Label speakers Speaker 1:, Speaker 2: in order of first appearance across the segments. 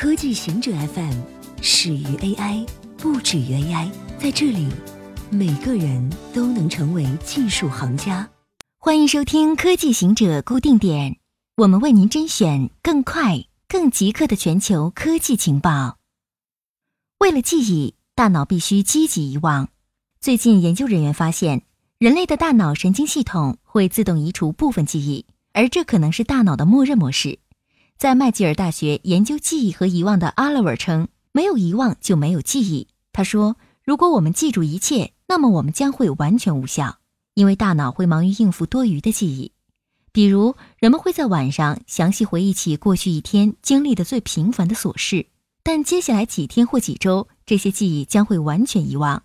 Speaker 1: 科技行者 FM 始于 AI，不止于 AI。在这里，每个人都能成为技术行家。
Speaker 2: 欢迎收听科技行者固定点，我们为您甄选更快、更即刻的全球科技情报。为了记忆，大脑必须积极遗忘。最近，研究人员发现，人类的大脑神经系统会自动移除部分记忆，而这可能是大脑的默认模式。在麦吉尔大学研究记忆和遗忘的阿勒尔称：“没有遗忘就没有记忆。”他说：“如果我们记住一切，那么我们将会完全无效，因为大脑会忙于应付多余的记忆。比如，人们会在晚上详细回忆起过去一天经历的最平凡的琐事，但接下来几天或几周，这些记忆将会完全遗忘。”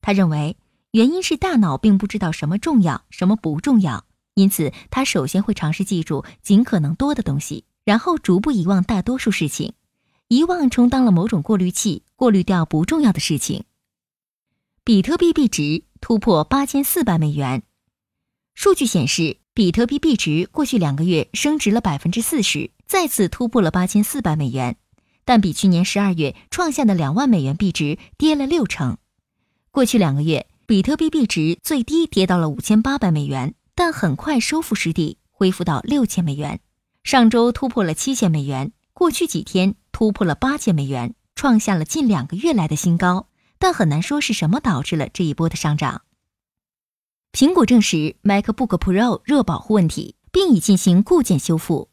Speaker 2: 他认为，原因是大脑并不知道什么重要，什么不重要，因此他首先会尝试记住尽可能多的东西。然后逐步遗忘大多数事情，遗忘充当了某种过滤器，过滤掉不重要的事情。比特币币值突破八千四百美元，数据显示，比特币币值过去两个月升值了百分之四十，再次突破了八千四百美元，但比去年十二月创下的两万美元币值跌了六成。过去两个月，比特币币值最低跌到了五千八百美元，但很快收复失地，恢复到六千美元。上周突破了七千美元，过去几天突破了八千美元，创下了近两个月来的新高。但很难说是什么导致了这一波的上涨。苹果证实 MacBook Pro 热保护问题，并已进行固件修复。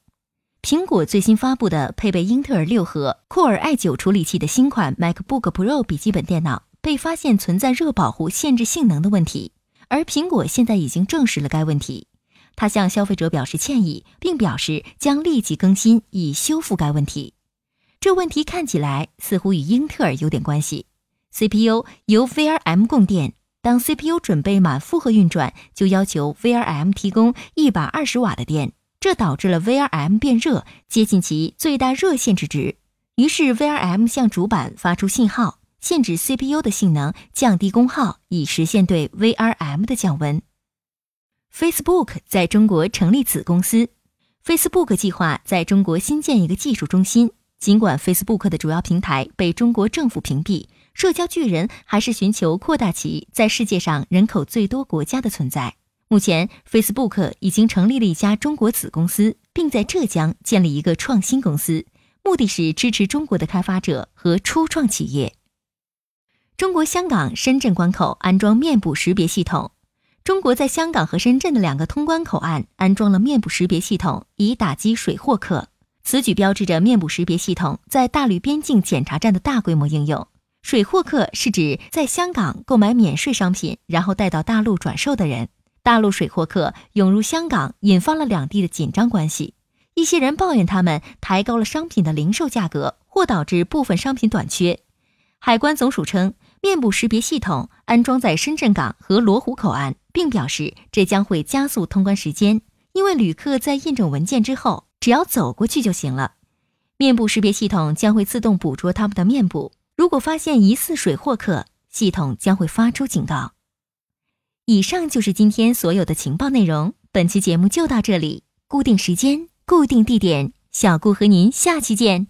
Speaker 2: 苹果最新发布的配备英特尔六核酷睿 i9 处理器的新款 MacBook Pro 笔记本电脑被发现存在热保护限制性能的问题，而苹果现在已经证实了该问题。他向消费者表示歉意，并表示将立即更新以修复该问题。这问题看起来似乎与英特尔有点关系。CPU 由 VRM 供电，当 CPU 准备满负荷运转，就要求 VRM 提供一百二十瓦的电，这导致了 VRM 变热，接近其最大热限制值。于是 VRM 向主板发出信号，限制 CPU 的性能，降低功耗，以实现对 VRM 的降温。Facebook 在中国成立子公司。Facebook 计划在中国新建一个技术中心。尽管 Facebook 的主要平台被中国政府屏蔽，社交巨人还是寻求扩大其在世界上人口最多国家的存在。目前，Facebook 已经成立了一家中国子公司，并在浙江建立一个创新公司，目的是支持中国的开发者和初创企业。中国香港深圳关口安装面部识别系统。中国在香港和深圳的两个通关口岸安装了面部识别系统，以打击水货客。此举标志着面部识别系统在大陆边境检查站的大规模应用。水货客是指在香港购买免税商品，然后带到大陆转售的人。大陆水货客涌入香港，引发了两地的紧张关系。一些人抱怨他们抬高了商品的零售价格，或导致部分商品短缺。海关总署称，面部识别系统安装在深圳港和罗湖口岸。并表示，这将会加速通关时间，因为旅客在验证文件之后，只要走过去就行了。面部识别系统将会自动捕捉他们的面部，如果发现疑似水货客，系统将会发出警告。以上就是今天所有的情报内容，本期节目就到这里，固定时间，固定地点，小顾和您下期见。